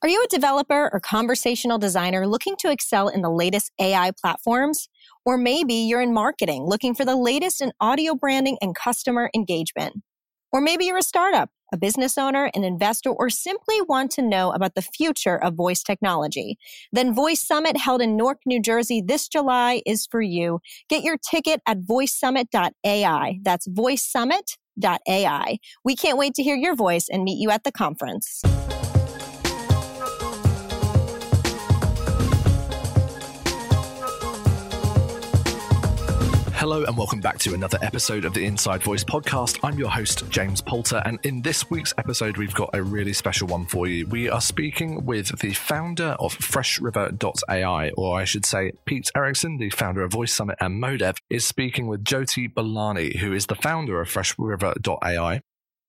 Are you a developer or conversational designer looking to excel in the latest AI platforms? Or maybe you're in marketing looking for the latest in audio branding and customer engagement. Or maybe you're a startup, a business owner, an investor, or simply want to know about the future of voice technology. Then Voice Summit held in Newark, New Jersey this July is for you. Get your ticket at voicesummit.ai. That's voicesummit.ai. We can't wait to hear your voice and meet you at the conference. Hello and welcome back to another episode of the Inside Voice podcast. I'm your host, James Poulter, and in this week's episode, we've got a really special one for you. We are speaking with the founder of FreshRiver.ai, or I should say, Pete Erickson, the founder of Voice Summit and Modev, is speaking with Jyoti Balani, who is the founder of FreshRiver.ai.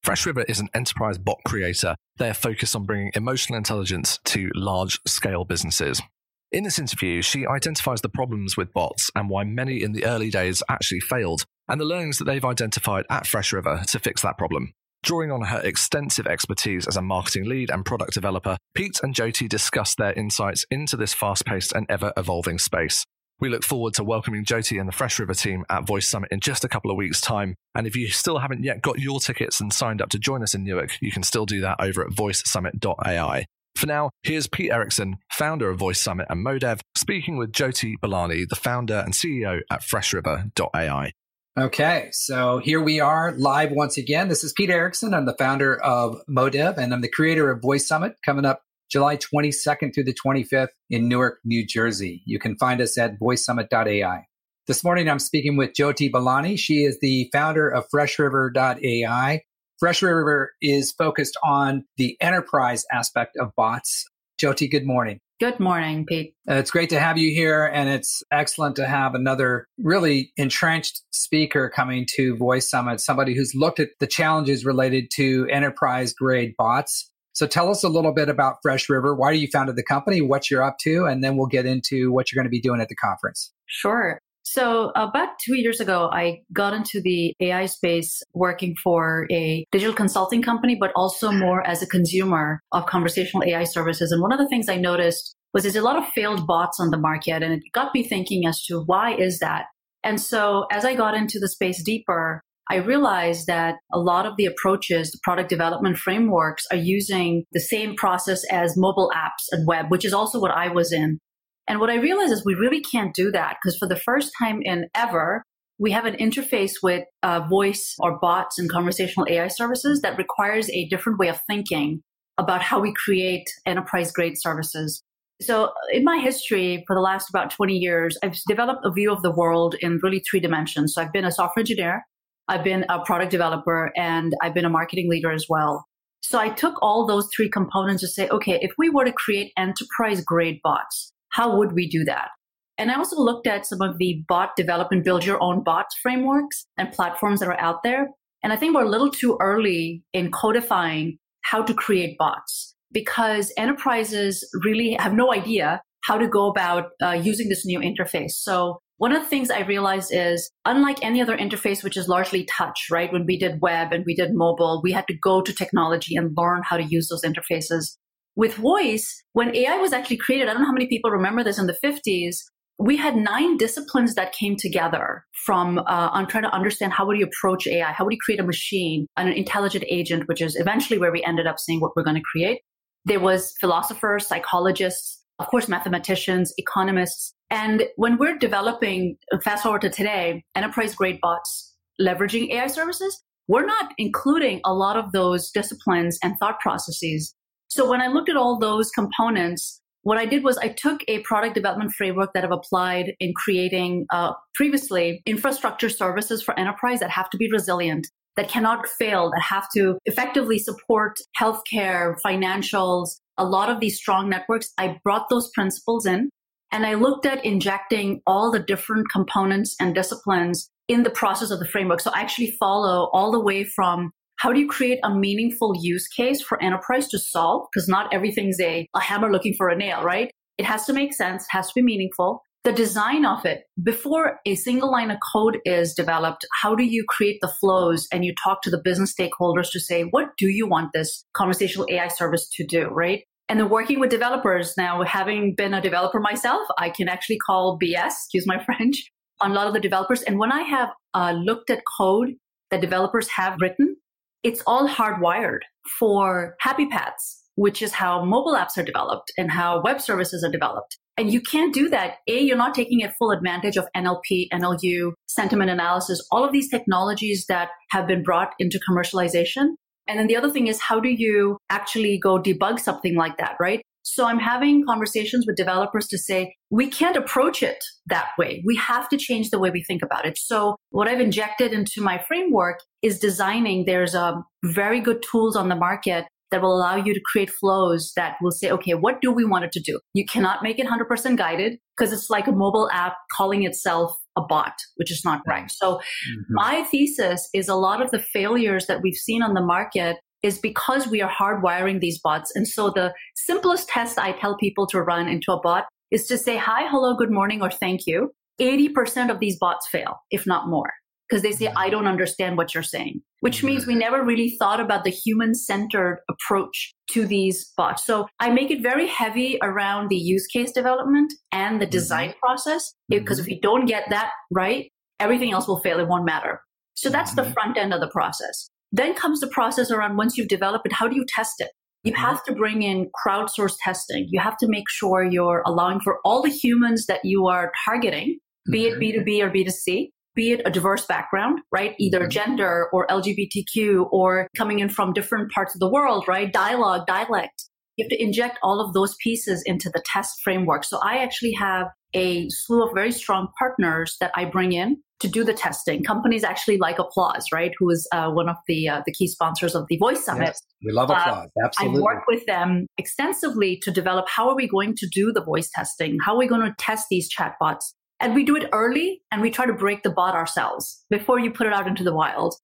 FreshRiver is an enterprise bot creator. They're focused on bringing emotional intelligence to large scale businesses. In this interview, she identifies the problems with bots and why many in the early days actually failed, and the learnings that they've identified at Fresh River to fix that problem. Drawing on her extensive expertise as a marketing lead and product developer, Pete and Jyoti discuss their insights into this fast paced and ever evolving space. We look forward to welcoming Jyoti and the Fresh River team at Voice Summit in just a couple of weeks' time. And if you still haven't yet got your tickets and signed up to join us in Newark, you can still do that over at voicesummit.ai. For now, here's Pete Erickson, founder of Voice Summit and Modev, speaking with Jyoti Balani, the founder and CEO at FreshRiver.ai. Okay, so here we are live once again. This is Pete Erickson. I'm the founder of Modev and I'm the creator of Voice Summit coming up July 22nd through the 25th in Newark, New Jersey. You can find us at voicesummit.ai. This morning I'm speaking with Jyoti Balani. She is the founder of FreshRiver.ai, Fresh River is focused on the enterprise aspect of bots. Jyoti, good morning. Good morning, Pete. Uh, it's great to have you here, and it's excellent to have another really entrenched speaker coming to Voice Summit, somebody who's looked at the challenges related to enterprise grade bots. So tell us a little bit about Fresh River. Why you founded the company, what you're up to, and then we'll get into what you're going to be doing at the conference. Sure. So uh, about two years ago, I got into the AI space working for a digital consulting company, but also more as a consumer of conversational AI services. And one of the things I noticed was there's a lot of failed bots on the market. And it got me thinking as to why is that? And so as I got into the space deeper, I realized that a lot of the approaches, the product development frameworks are using the same process as mobile apps and web, which is also what I was in. And what I realized is we really can't do that because for the first time in ever, we have an interface with uh, voice or bots and conversational AI services that requires a different way of thinking about how we create enterprise grade services. So in my history for the last about 20 years, I've developed a view of the world in really three dimensions. So I've been a software engineer, I've been a product developer, and I've been a marketing leader as well. So I took all those three components to say, okay, if we were to create enterprise grade bots, how would we do that? And I also looked at some of the bot development, build your own bots frameworks and platforms that are out there. And I think we're a little too early in codifying how to create bots because enterprises really have no idea how to go about uh, using this new interface. So one of the things I realized is unlike any other interface, which is largely touch, right? When we did web and we did mobile, we had to go to technology and learn how to use those interfaces. With voice, when AI was actually created, I don't know how many people remember this in the 50s, we had nine disciplines that came together from uh, on trying to understand how would you approach AI, how would you create a machine, an intelligent agent, which is eventually where we ended up seeing what we're going to create. There was philosophers, psychologists, of course, mathematicians, economists. And when we're developing, fast forward to today, enterprise grade bots leveraging AI services, we're not including a lot of those disciplines and thought processes so when I looked at all those components, what I did was I took a product development framework that I've applied in creating uh, previously infrastructure services for enterprise that have to be resilient, that cannot fail, that have to effectively support healthcare, financials, a lot of these strong networks. I brought those principles in and I looked at injecting all the different components and disciplines in the process of the framework. So I actually follow all the way from how do you create a meaningful use case for enterprise to solve? Because not everything's a, a hammer looking for a nail, right? It has to make sense, it has to be meaningful. The design of it, before a single line of code is developed, how do you create the flows and you talk to the business stakeholders to say, what do you want this conversational AI service to do, right? And then working with developers now, having been a developer myself, I can actually call BS, excuse my French, on a lot of the developers. And when I have uh, looked at code that developers have written, it's all hardwired for happy paths, which is how mobile apps are developed and how web services are developed. And you can't do that. A, you're not taking a full advantage of NLP, NLU, sentiment analysis, all of these technologies that have been brought into commercialization. And then the other thing is, how do you actually go debug something like that, right? So I'm having conversations with developers to say, we can't approach it that way. We have to change the way we think about it. So what I've injected into my framework is designing. There's a um, very good tools on the market that will allow you to create flows that will say, okay, what do we want it to do? You cannot make it 100% guided because it's like a mobile app calling itself a bot, which is not right. So mm-hmm. my thesis is a lot of the failures that we've seen on the market is because we are hardwiring these bots. And so the simplest test I tell people to run into a bot is to say, hi, hello, good morning, or thank you. 80% of these bots fail, if not more, because they say, mm-hmm. I don't understand what you're saying, which means we never really thought about the human centered approach to these bots. So I make it very heavy around the use case development and the mm-hmm. design mm-hmm. process, because if you don't get that right, everything else will fail. It won't matter. So that's the mm-hmm. front end of the process. Then comes the process around once you've developed it, how do you test it? You mm-hmm. have to bring in crowdsourced testing. You have to make sure you're allowing for all the humans that you are targeting, be it B2B mm-hmm. or B2C, be it a diverse background, right? Either mm-hmm. gender or LGBTQ or coming in from different parts of the world, right? Dialogue, dialect. You have to inject all of those pieces into the test framework. So I actually have a slew of very strong partners that I bring in to do the testing. Companies actually like Applause, right? Who is uh, one of the uh, the key sponsors of the Voice Summit. Yes, we love Applause. Uh, Absolutely. I work with them extensively to develop how are we going to do the voice testing? How are we going to test these chatbots? And we do it early and we try to break the bot ourselves before you put it out into the wild.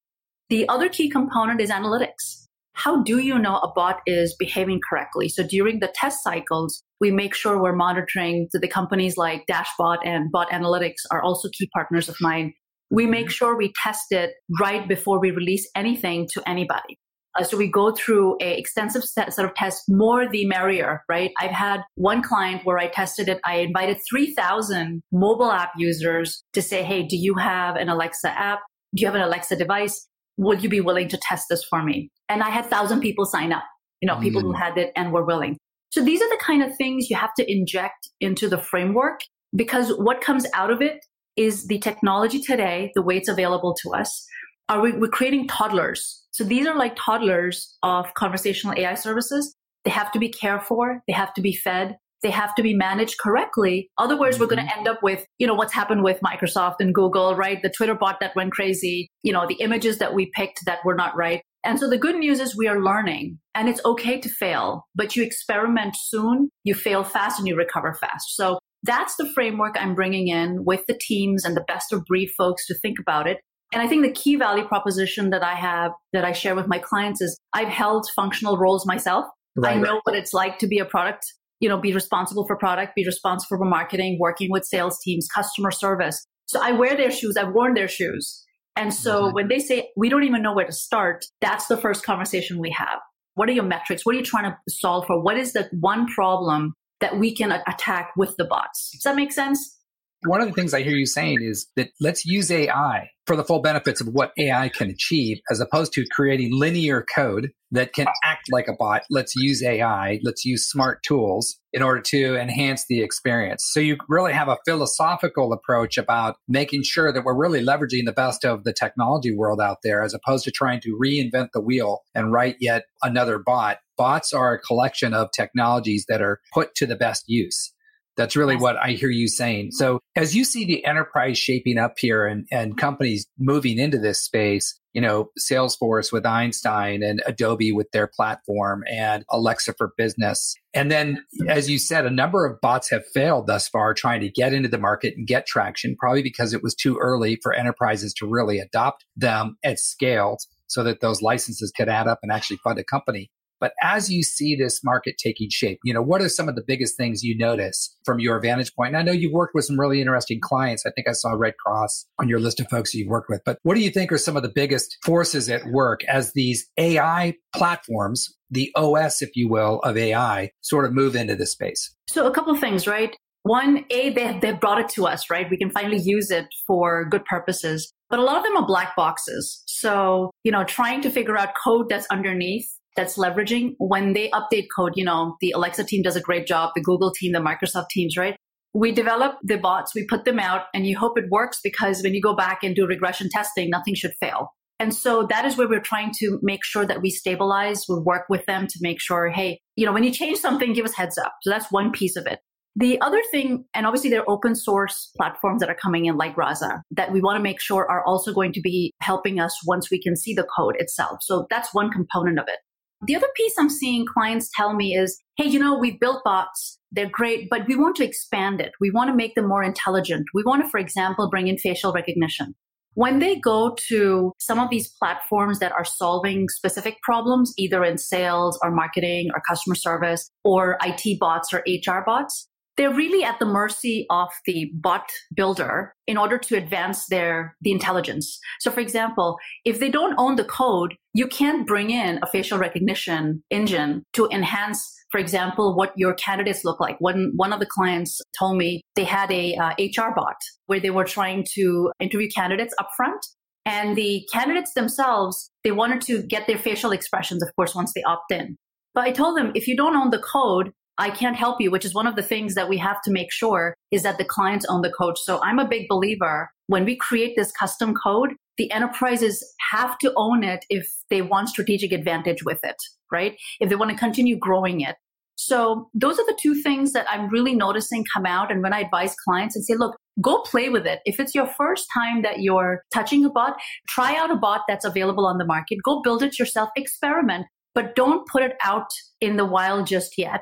The other key component is analytics how do you know a bot is behaving correctly? So during the test cycles, we make sure we're monitoring so the companies like Dashbot and Botanalytics are also key partners of mine. We make sure we test it right before we release anything to anybody. Uh, so we go through a extensive set, set of tests, more the merrier, right? I've had one client where I tested it. I invited 3,000 mobile app users to say, Hey, do you have an Alexa app? Do you have an Alexa device? Would you be willing to test this for me? And I had thousand people sign up, you know, people mm. who had it and were willing. So these are the kind of things you have to inject into the framework because what comes out of it is the technology today, the way it's available to us. Are we, we're creating toddlers. So these are like toddlers of conversational AI services. They have to be cared for. They have to be fed they have to be managed correctly. Otherwise, mm-hmm. we're going to end up with, you know, what's happened with Microsoft and Google, right? The Twitter bot that went crazy, you know, the images that we picked that were not right. And so the good news is we are learning and it's okay to fail, but you experiment soon, you fail fast and you recover fast. So that's the framework I'm bringing in with the teams and the best of breed folks to think about it. And I think the key value proposition that I have that I share with my clients is I've held functional roles myself. Right. I know what it's like to be a product you know, be responsible for product, be responsible for marketing, working with sales teams, customer service. So I wear their shoes. I've worn their shoes. And so mm-hmm. when they say we don't even know where to start, that's the first conversation we have. What are your metrics? What are you trying to solve for? What is the one problem that we can attack with the bots? Does that make sense? One of the things I hear you saying is that let's use AI for the full benefits of what AI can achieve, as opposed to creating linear code that can act like a bot. Let's use AI, let's use smart tools in order to enhance the experience. So you really have a philosophical approach about making sure that we're really leveraging the best of the technology world out there, as opposed to trying to reinvent the wheel and write yet another bot. Bots are a collection of technologies that are put to the best use. That's really what I hear you saying. So as you see the enterprise shaping up here and, and companies moving into this space, you know, Salesforce with Einstein and Adobe with their platform and Alexa for business. And then, as you said, a number of bots have failed thus far trying to get into the market and get traction, probably because it was too early for enterprises to really adopt them at scale so that those licenses could add up and actually fund a company. But as you see this market taking shape, you know, what are some of the biggest things you notice from your vantage point? And I know you've worked with some really interesting clients. I think I saw Red Cross on your list of folks you've worked with. But what do you think are some of the biggest forces at work as these AI platforms, the OS, if you will, of AI sort of move into this space? So a couple things, right? One, A, they, they brought it to us, right? We can finally use it for good purposes. But a lot of them are black boxes. So, you know, trying to figure out code that's underneath that's leveraging when they update code, you know, the Alexa team does a great job, the Google team, the Microsoft teams, right? We develop the bots, we put them out, and you hope it works because when you go back and do regression testing, nothing should fail. And so that is where we're trying to make sure that we stabilize, we work with them to make sure, hey, you know, when you change something, give us heads up. So that's one piece of it. The other thing, and obviously there are open source platforms that are coming in like Rasa that we want to make sure are also going to be helping us once we can see the code itself. So that's one component of it. The other piece I'm seeing clients tell me is, hey, you know, we've built bots. They're great, but we want to expand it. We want to make them more intelligent. We want to, for example, bring in facial recognition. When they go to some of these platforms that are solving specific problems, either in sales or marketing or customer service or IT bots or HR bots, they're really at the mercy of the bot builder in order to advance their the intelligence. So for example, if they don't own the code, you can't bring in a facial recognition engine to enhance for example, what your candidates look like. One, one of the clients told me they had a uh, HR bot where they were trying to interview candidates upfront. And the candidates themselves, they wanted to get their facial expressions, of course, once they opt in. But I told them, if you don't own the code, I can't help you, which is one of the things that we have to make sure is that the clients own the code. So I'm a big believer when we create this custom code, the enterprises have to own it if they want strategic advantage with it, right? If they want to continue growing it. So those are the two things that I'm really noticing come out. And when I advise clients and say, look, go play with it. If it's your first time that you're touching a bot, try out a bot that's available on the market. Go build it yourself, experiment, but don't put it out in the wild just yet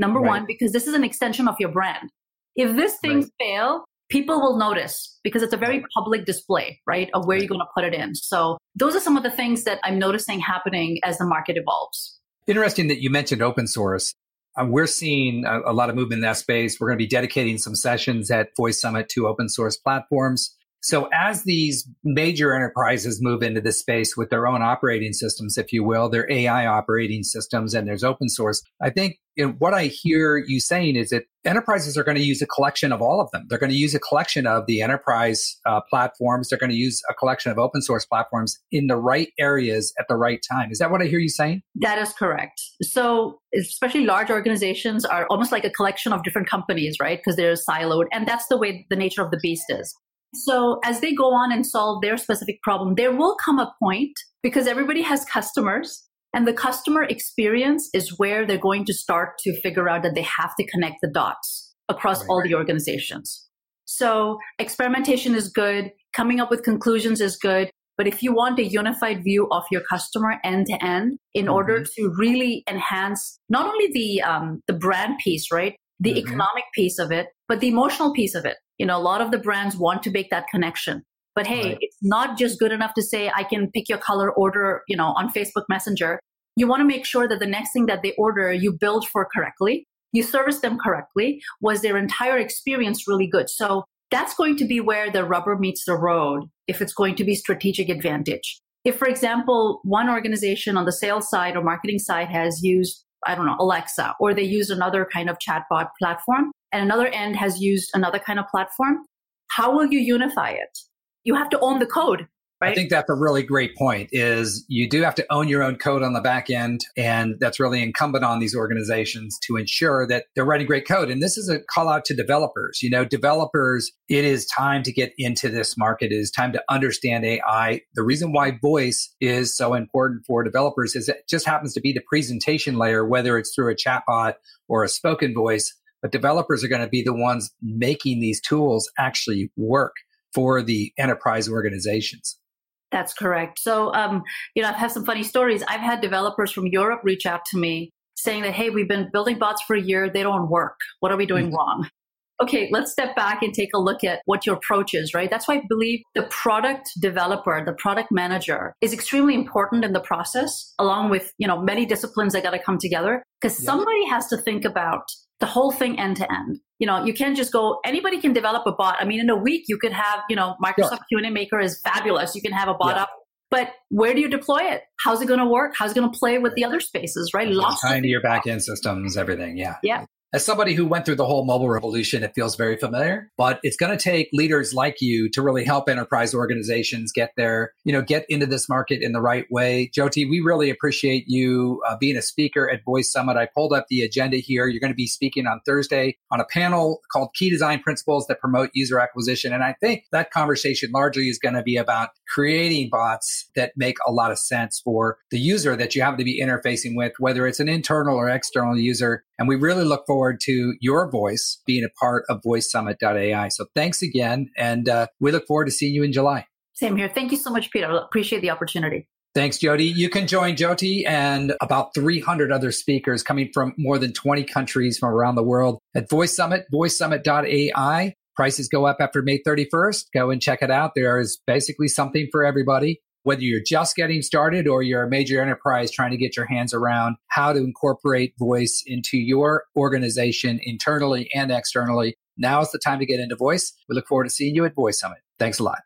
Number right. one, because this is an extension of your brand. If this thing right. fail, people will notice because it's a very public display, right, of where you're going to put it in. So those are some of the things that I'm noticing happening as the market evolves. Interesting that you mentioned open source. Um, we're seeing a, a, lot of movement in that space. We're going to be dedicating some sessions at Voice Summit to open source platforms. So as these major enterprises move into this space with their own operating systems, if you will, their AI operating systems and there's open source, I think what I hear you saying is that enterprises are going to use a collection of all of them. They're going to use a collection of the enterprise uh, platforms. They're going to use a collection of open source platforms in the right areas at the right time. Is that what I hear you saying? That is correct. So, especially large organizations are almost like a collection of different companies, right? Because they're siloed. And that's the way the nature of the beast is. So as they go on and solve their specific problem, there will come a point because everybody has customers and the customer experience is where they're going to start to figure out that they have to connect the dots across right. all the organizations. So experimentation is good. Coming up with conclusions is good. But if you want a unified view of your customer end to end, in mm-hmm. order to really enhance not only the um, the brand piece, right, the mm-hmm. economic piece of it, but the emotional piece of it. You know, a lot of the brands want to make that connection. But hey, right. it's not just good enough to say I can pick your color order, you know, on Facebook Messenger. You want to make sure that the next thing that they order you build for correctly, you service them correctly. Was their entire experience really good? So that's going to be where the rubber meets the road if it's going to be strategic advantage. If, for example, one organization on the sales side or marketing side has used I don't know, Alexa, or they use another kind of chatbot platform, and another end has used another kind of platform. How will you unify it? You have to own the code. Right? I think that's a really great point is you do have to own your own code on the back end and that's really incumbent on these organizations to ensure that they're writing great code and this is a call out to developers you know developers it is time to get into this market it is time to understand AI the reason why voice is so important for developers is it just happens to be the presentation layer whether it's through a chatbot or a spoken voice but developers are going to be the ones making these tools actually work for the enterprise organizations that's correct. So, um, you know, I've had some funny stories. I've had developers from Europe reach out to me saying that, hey, we've been building bots for a year. They don't work. What are we doing mm-hmm. wrong? okay, let's step back and take a look at what your approach is, right? That's why I believe the product developer, the product manager is extremely important in the process, along with, you know, many disciplines that got to come together because somebody has to think about the whole thing end to end. You know, you can't just go, anybody can develop a bot. I mean, in a week, you could have, you know, Microsoft sure. QnA Maker is fabulous. You can have a bot yeah. up but where do you deploy it? How's it going to work? How's it going to play with the other spaces, right? Lots of your backend systems, everything. Yeah. Yeah as somebody who went through the whole mobile revolution, it feels very familiar, but it's going to take leaders like you to really help enterprise organizations get there, you know, get into this market in the right way. Jyoti, we really appreciate you uh, being a speaker at Voice Summit. I pulled up the agenda here. You're going to be speaking on Thursday on a panel called Key Design Principles that Promote User Acquisition. And I think that conversation largely is going to be about creating bots that make a lot of sense for the user that you happen to be interfacing with, whether it's an internal or external user. And we really look forward to your voice being a part of voicesummit.ai. So thanks again. And uh, we look forward to seeing you in July. Same here. Thank you so much, Peter. Appreciate the opportunity. Thanks, Jody. You can join Jyoti and about 300 other speakers coming from more than 20 countries from around the world at Voice Summit, voicesummit.ai. Prices go up after May 31st. Go and check it out. There is basically something for everybody whether you're just getting started or you're a major enterprise trying to get your hands around how to incorporate voice into your organization internally and externally. Now is the time to get into voice. We look forward to seeing you at Voice Summit. Thanks a lot.